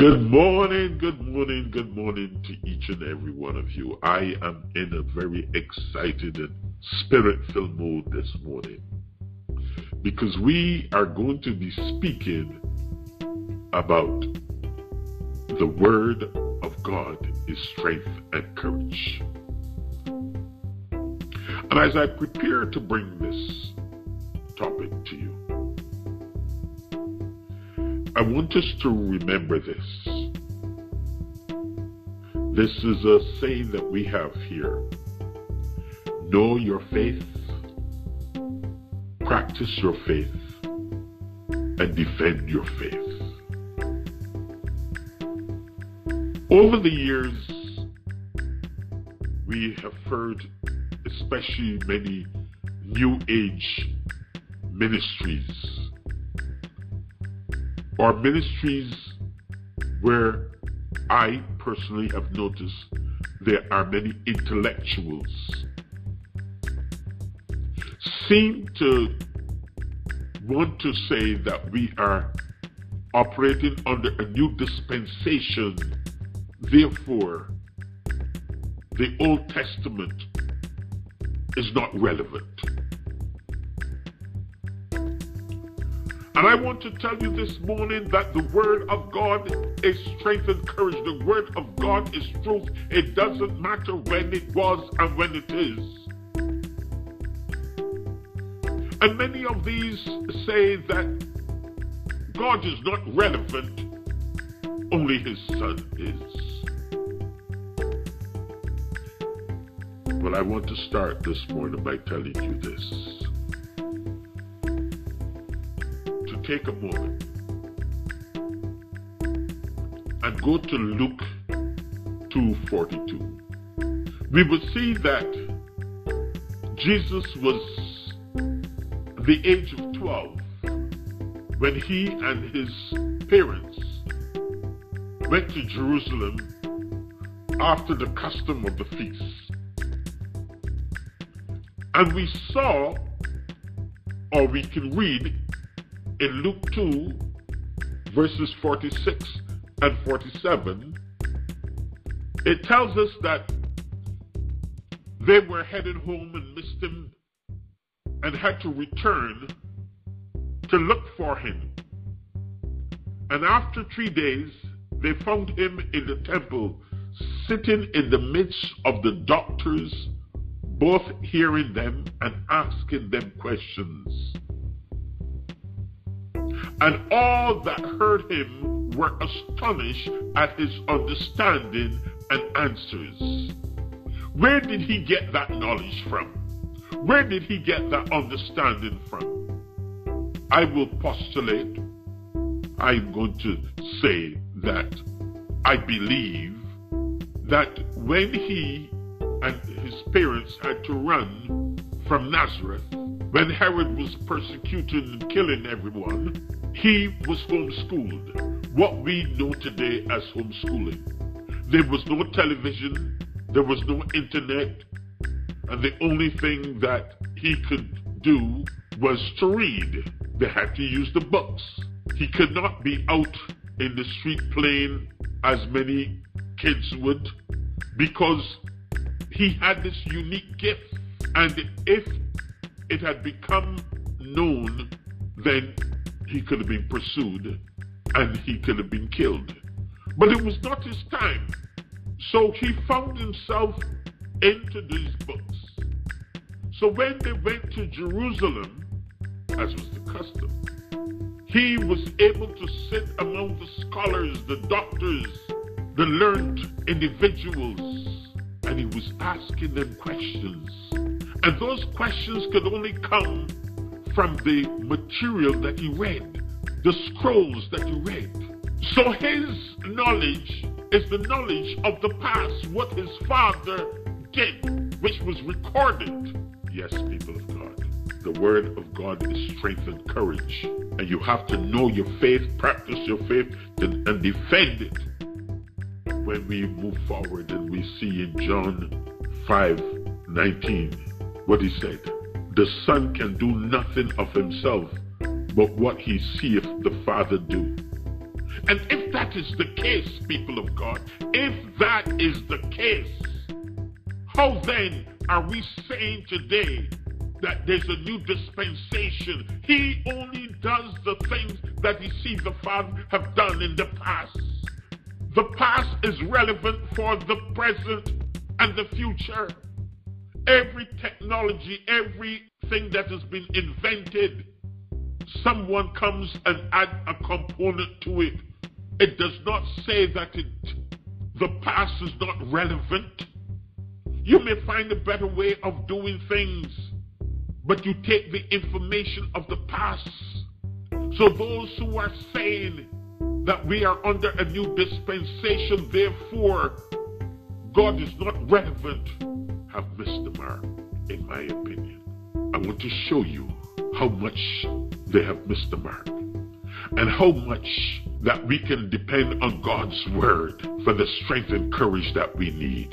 Good morning, good morning, good morning to each and every one of you. I am in a very excited and spirit filled mood this morning because we are going to be speaking about the Word of God is strength and courage. And as I prepare to bring this topic to you, I want us to remember this. This is a saying that we have here know your faith, practice your faith, and defend your faith. Over the years, we have heard, especially many New Age ministries or ministries where I personally have noticed there are many intellectuals seem to want to say that we are operating under a new dispensation. Therefore, the Old Testament is not relevant. And I want to tell you this morning that the Word of God is strength and courage. The Word of God is truth. It doesn't matter when it was and when it is. And many of these say that God is not relevant, only His Son is. Well, I want to start this morning by telling you this. Take a moment and go to Luke 2:42. We will see that Jesus was the age of 12 when he and his parents went to Jerusalem after the custom of the feast. And we saw, or we can read in Luke 2, verses 46 and 47, it tells us that they were headed home and missed him and had to return to look for him. And after three days, they found him in the temple, sitting in the midst of the doctors, both hearing them and asking them questions. And all that heard him were astonished at his understanding and answers. Where did he get that knowledge from? Where did he get that understanding from? I will postulate, I'm going to say that I believe that when he and his parents had to run from Nazareth, when Herod was persecuting and killing everyone, he was homeschooled. What we know today as homeschooling. There was no television, there was no internet, and the only thing that he could do was to read. They had to use the books. He could not be out in the street playing as many kids would because he had this unique gift. And if it had become known, then he could have been pursued and he could have been killed. But it was not his time. So he found himself into these books. So when they went to Jerusalem, as was the custom, he was able to sit among the scholars, the doctors, the learned individuals, and he was asking them questions. And those questions could only come from the material that he read, the scrolls that he read. So his knowledge is the knowledge of the past, what his father did, which was recorded. Yes, people of God. The word of God is strength and courage. And you have to know your faith, practice your faith, and, and defend it. When we move forward and we see in John 5 19 what he said. The Son can do nothing of himself but what he seeth the Father do. And if that is the case, people of God, if that is the case, how then are we saying today that there's a new dispensation? He only does the things that he sees the Father have done in the past. The past is relevant for the present and the future. Every technology, everything that has been invented, someone comes and adds a component to it. It does not say that it, the past is not relevant. You may find a better way of doing things, but you take the information of the past. So those who are saying that we are under a new dispensation, therefore God is not relevant, have missed the mark, in my opinion. I want to show you how much they have missed the mark and how much that we can depend on God's word for the strength and courage that we need.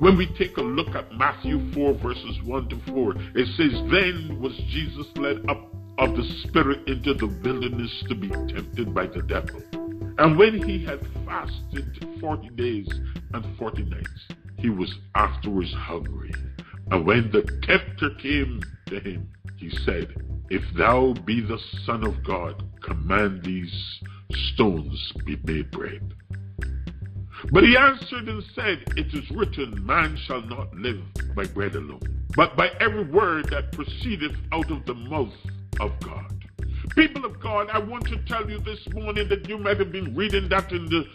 When we take a look at Matthew 4, verses 1 to 4, it says, Then was Jesus led up of the Spirit into the wilderness to be tempted by the devil. And when he had fasted 40 days and 40 nights, he was afterwards hungry. And when the tempter came to him, he said, If thou be the Son of God, command these stones be made bread. But he answered and said, It is written, Man shall not live by bread alone, but by every word that proceedeth out of the mouth of God. People of God, I want to tell you this morning that you might have been reading that in the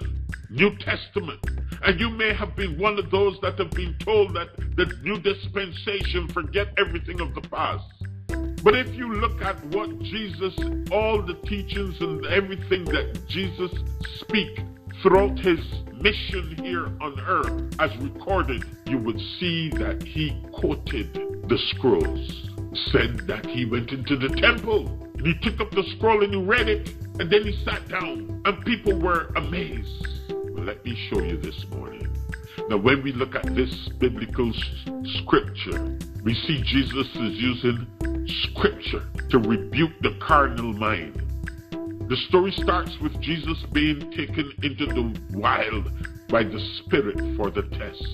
New Testament. And you may have been one of those that have been told that the new dispensation, forget everything of the past. But if you look at what Jesus, all the teachings and everything that Jesus speak throughout his mission here on earth as recorded, you would see that he quoted the scrolls, said that he went into the temple and he took up the scroll and he read it and then he sat down and people were amazed. Let me show you this morning. Now, when we look at this biblical scripture, we see Jesus is using scripture to rebuke the carnal mind the story starts with Jesus being taken into the wild by the Spirit for the test.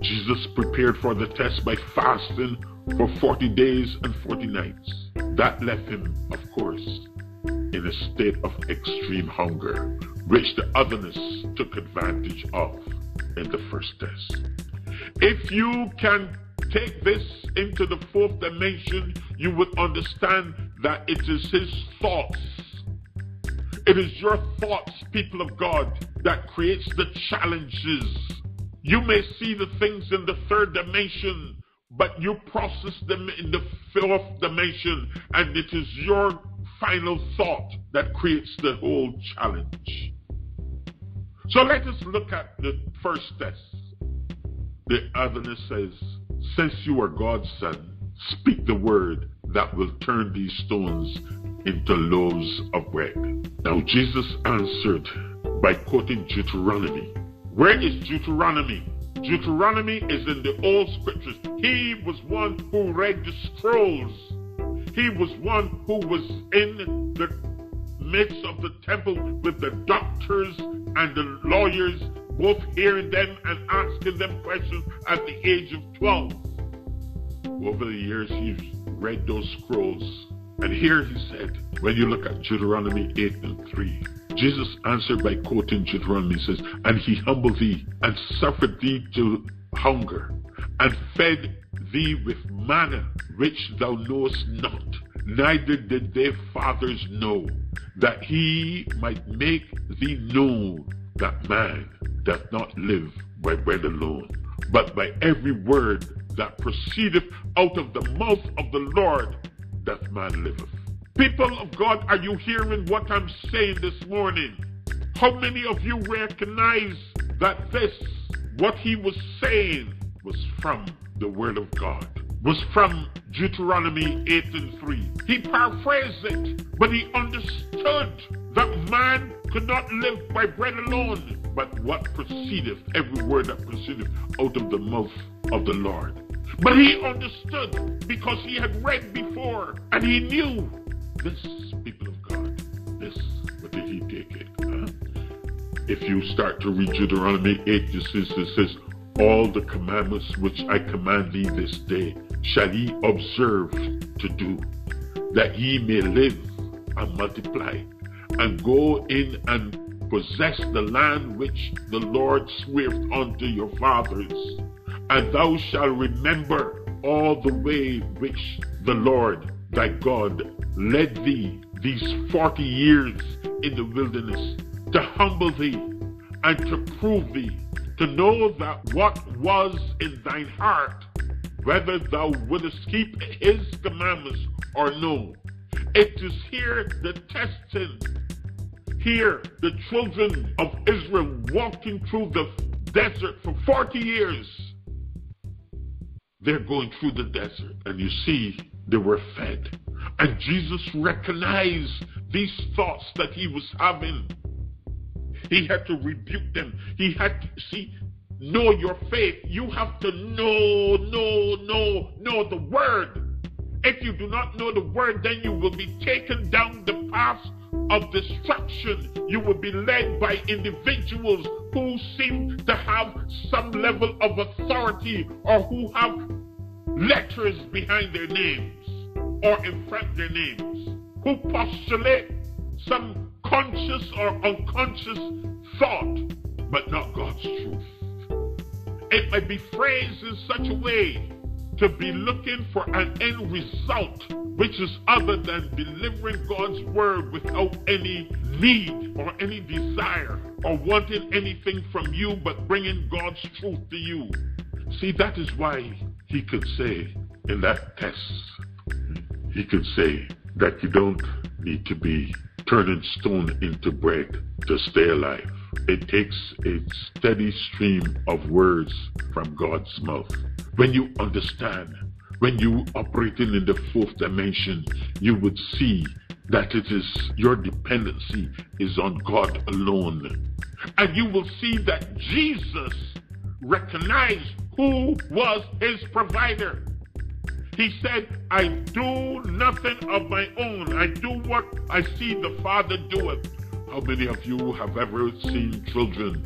Jesus prepared for the test by fasting for 40 days and 40 nights. That left him, of course, in a state of extreme hunger, which the otherness took advantage of in the first test. If you can take this into the fourth dimension, you would understand that it is his thoughts it is your thoughts, people of God, that creates the challenges. You may see the things in the third dimension, but you process them in the fourth dimension, and it is your final thought that creates the whole challenge. So let us look at the first test. The otherness says, Since you are God's son, speak the word that will turn these stones into loaves of bread. Now Jesus answered by quoting Deuteronomy. Where is Deuteronomy? Deuteronomy is in the old scriptures. He was one who read the scrolls. He was one who was in the midst of the temple with the doctors and the lawyers, both hearing them and asking them questions at the age of 12. Over the years, he's read those scrolls and here he said, when you look at Deuteronomy 8 and 3, Jesus answered by quoting Deuteronomy says, And he humbled thee and suffered thee to hunger and fed thee with manna which thou knowest not, neither did their fathers know, that he might make thee know that man doth not live by bread alone, but by every word that proceedeth out of the mouth of the Lord that man liveth. People of God, are you hearing what I'm saying this morning? How many of you recognize that this, what he was saying, was from the Word of God? Was from Deuteronomy 8 and 3. He paraphrased it, but he understood that man could not live by bread alone, but what proceedeth, every word that proceedeth out of the mouth of the Lord. But he understood because he had read before and he knew this, people of God, this what they if you start to read Deuteronomy 8, you see it says, All the commandments which I command thee this day shall ye observe to do, that ye may live and multiply, and go in and possess the land which the Lord sware unto your fathers. And thou shalt remember all the way which the Lord thy God led thee these forty years in the wilderness to humble thee and to prove thee, to know that what was in thine heart, whether thou wouldest keep his commandments or no. It is here the testing. Here, the children of Israel walking through the desert for 40 years. They're going through the desert, and you see, they were fed. And Jesus recognized these thoughts that he was having. He had to rebuke them. He had to see, know your faith. You have to know, know, know, know the word. If you do not know the word, then you will be taken down the path of destruction. You will be led by individuals who seem to have some level of authority or who have letters behind their names or in front of their names, who postulate some conscious or unconscious thought, but not God's truth. It may be phrased in such a way to be looking for an end result which is other than delivering God's word without any need or any desire or wanting anything from you but bringing God's truth to you. See, that is why he could say in that test, he could say that you don't need to be turning stone into bread to stay alive. It takes a steady stream of words from God's mouth. When you understand, when you operating in the fourth dimension, you would see that it is your dependency is on God alone. And you will see that Jesus recognized who was his provider. He said, I do nothing of my own. I do what I see the Father doeth. How many of you have ever seen children?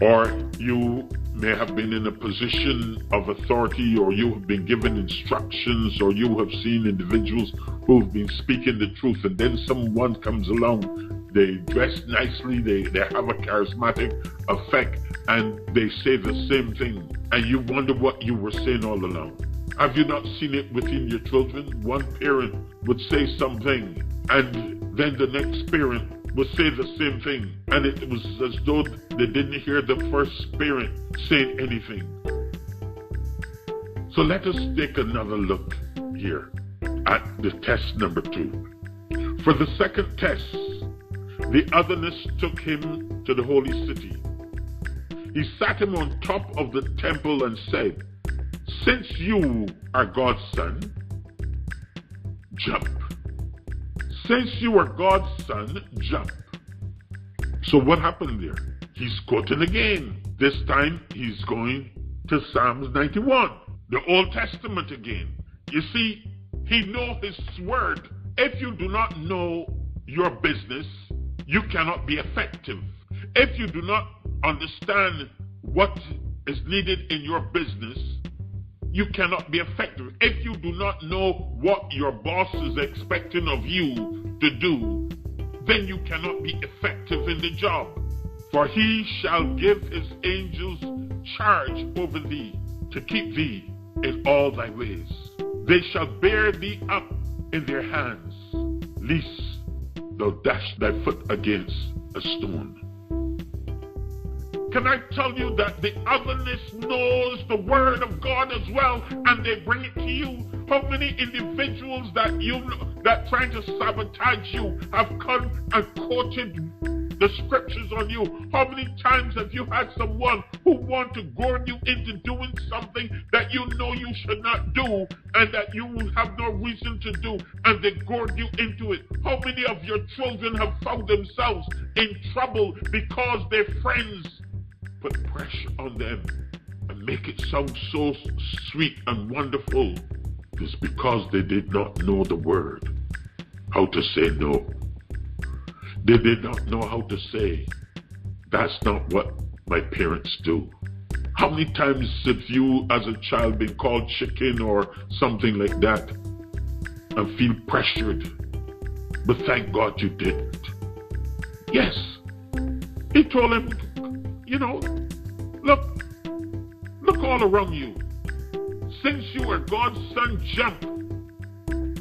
Or you may have been in a position of authority, or you have been given instructions, or you have seen individuals who've been speaking the truth, and then someone comes along, they dress nicely, they, they have a charismatic effect, and they say the same thing, and you wonder what you were saying all along. Have you not seen it within your children? One parent would say something, and then the next parent would say the same thing, and it was as though they didn't hear the first parent saying anything. So let us take another look here at the test number two. For the second test, the otherness took him to the holy city. He sat him on top of the temple and said, since you are God's son, jump. Since you are God's son, jump. So what happened there? He's quoting again. This time he's going to Psalms 91, the Old Testament again. You see, he know his word. If you do not know your business, you cannot be effective. If you do not understand what is needed in your business, you cannot be effective. If you do not know what your boss is expecting of you to do, then you cannot be effective in the job. For he shall give his angels charge over thee to keep thee in all thy ways. They shall bear thee up in their hands, lest thou dash thy foot against a stone. Can I tell you that the otherness knows the word of God as well and they bring it to you? How many individuals that you that trying to sabotage you have come and quoted the scriptures on you? How many times have you had someone who want to goad you into doing something that you know you should not do and that you have no reason to do and they goad you into it? How many of your children have found themselves in trouble because their friends put pressure on them and make it sound so sweet and wonderful is because they did not know the word, how to say no. They did not know how to say, That's not what my parents do. How many times have you, as a child, been called chicken or something like that and feel pressured? But thank God you didn't. Yes. He told him, you know, look, look all around you. Since you are God's son, jump.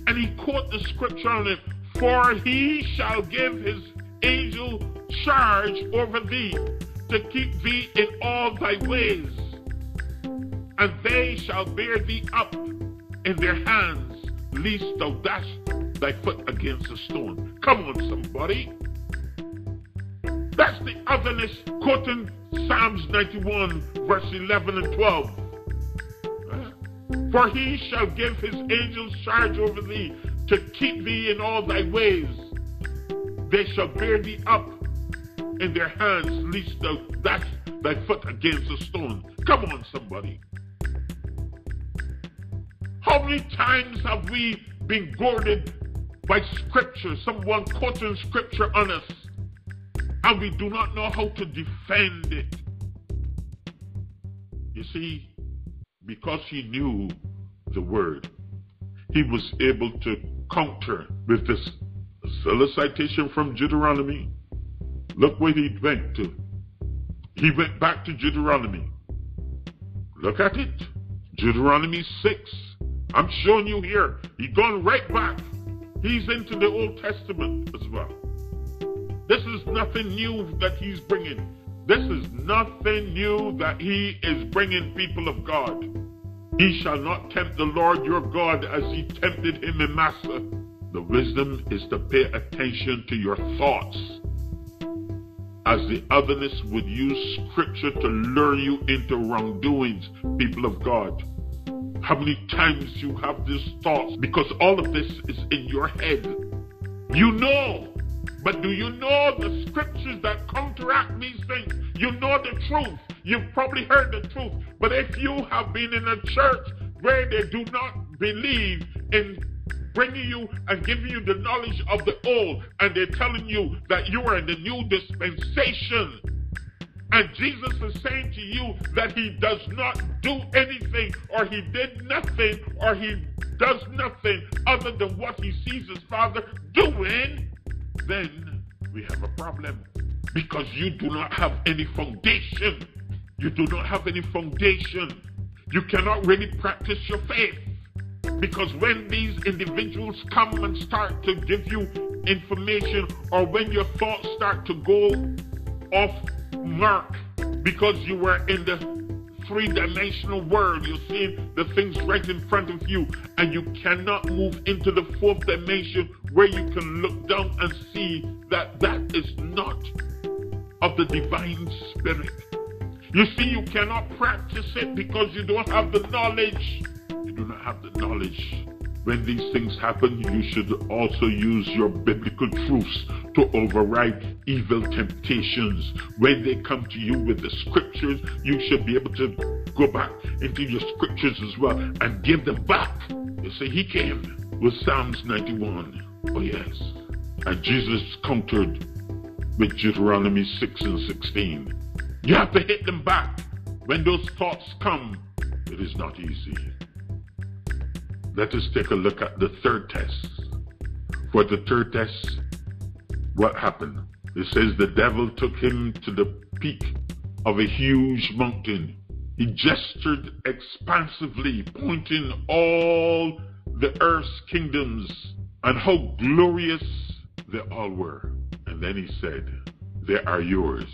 And he quote the scripture on it, for he shall give his angel charge over thee to keep thee in all thy ways. And they shall bear thee up in their hands, lest thou dash thy foot against a stone. Come on, somebody. That's the otherness quoting Psalms 91, verse 11 and 12. For he shall give his angels charge over thee to keep thee in all thy ways. They shall bear thee up in their hands, lest thou dash thy foot against a stone. Come on, somebody. How many times have we been goaded by scripture, someone quoting scripture on us, and we do not know how to defend it? You see, because he knew the word, he was able to counter with this citation from Deuteronomy Look where he went to. He went back to Deuteronomy. Look at it. Deuteronomy 6. I'm showing you here. He's gone right back. He's into the Old Testament as well. This is nothing new that he's bringing. This is nothing new that he is bringing, people of God. He shall not tempt the Lord your God as he tempted him in Massah. The wisdom is to pay attention to your thoughts as the otherness would use scripture to lure you into wrongdoings, people of God. How many times you have these thoughts because all of this is in your head. You know, but do you know the scriptures that counteract these things? You know the truth. You've probably heard the truth. But if you have been in a church where they do not believe in bringing you and giving you the knowledge of the old, and they're telling you that you are in the new dispensation. And Jesus is saying to you that he does not do anything, or he did nothing, or he does nothing other than what he sees his Father doing, then we have a problem. Because you do not have any foundation. You do not have any foundation. You cannot really practice your faith. Because when these individuals come and start to give you information, or when your thoughts start to go off mark because you were in the three dimensional world, you're seeing the things right in front of you, and you cannot move into the fourth dimension where you can look down and see that that is not of the divine spirit. You see, you cannot practice it because you don't have the knowledge you do not have the knowledge. When these things happen, you should also use your biblical truths to override evil temptations. When they come to you with the scriptures, you should be able to go back into your scriptures as well and give them back. You see, he came with Psalms 91. Oh, yes. And Jesus countered with Deuteronomy 6 and 16. You have to hit them back. When those thoughts come, it is not easy. Let us take a look at the third test. For the third test, what happened? It says the devil took him to the peak of a huge mountain. He gestured expansively, pointing all the earth's kingdoms and how glorious they all were. And then he said, They are yours.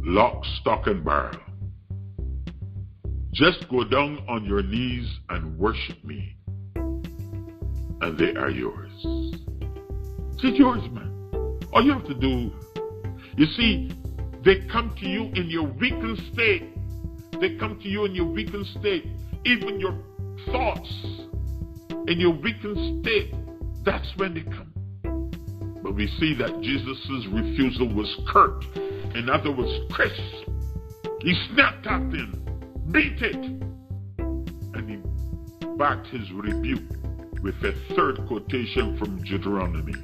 Lock, stock, and barrel. Just go down on your knees and worship me, and they are yours. It's yours, man. All you have to do, you see, they come to you in your weakened state. They come to you in your weakened state. Even your thoughts in your weakened state, that's when they come. But we see that Jesus' refusal was curt. In other words, crisp. He snapped at them beat it. And he backed his rebuke with a third quotation from Deuteronomy,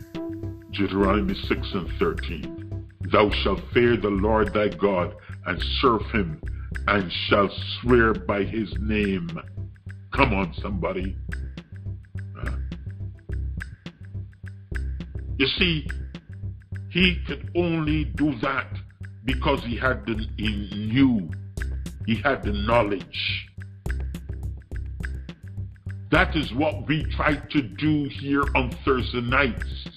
Deuteronomy 6 and 13. Thou shalt fear the Lord thy God and serve him and shall swear by his name. Come on, somebody. Uh, you see, he could only do that because he had the he knew, he had the knowledge. That is what we try to do here on Thursday nights.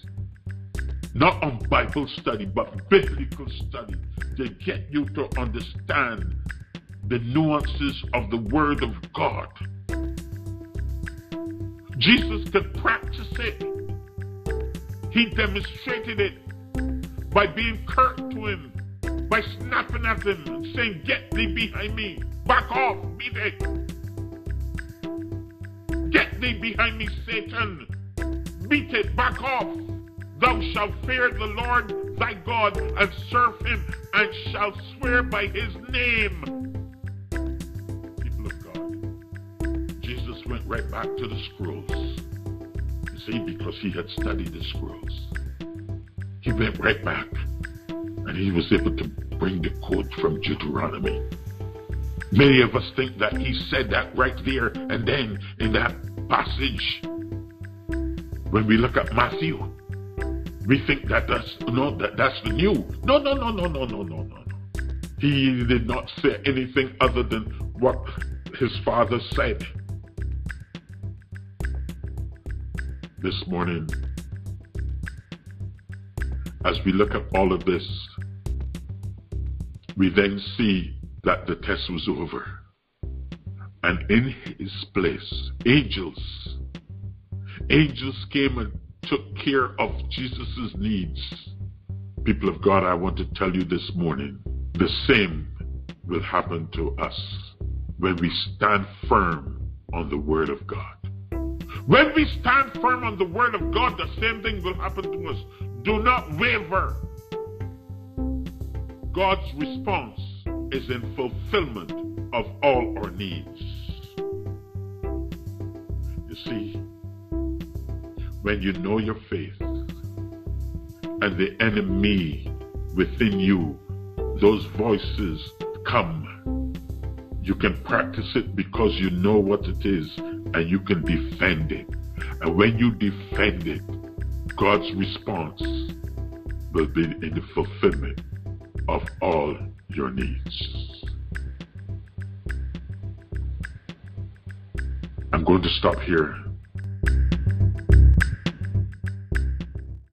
Not on Bible study, but biblical study to get you to understand the nuances of the Word of God. Jesus could practice it. He demonstrated it by being curt to him, by snapping at him and saying, Get thee behind me, back off, beat it. Get thee behind me, Satan, beat it, back off. Thou shalt fear the Lord thy God and serve him and shalt swear by his name. People of God, Jesus went right back to the scrolls. You see, because he had studied the scrolls. He went right back he was able to bring the quote from Deuteronomy. Many of us think that he said that right there and then in that passage. When we look at Matthew, we think that that's no that that's the new. No, no, no, no, no, no, no, no. He did not say anything other than what his father said. This morning, as we look at all of this, we then see that the test was over. And in his place, angels, angels came and took care of Jesus' needs. People of God, I want to tell you this morning the same will happen to us when we stand firm on the Word of God. When we stand firm on the Word of God, the same thing will happen to us. Do not waver. God's response is in fulfillment of all our needs. You see, when you know your faith and the enemy within you, those voices come. You can practice it because you know what it is and you can defend it. And when you defend it, God's response will be in the fulfillment of all your needs. I'm going to stop here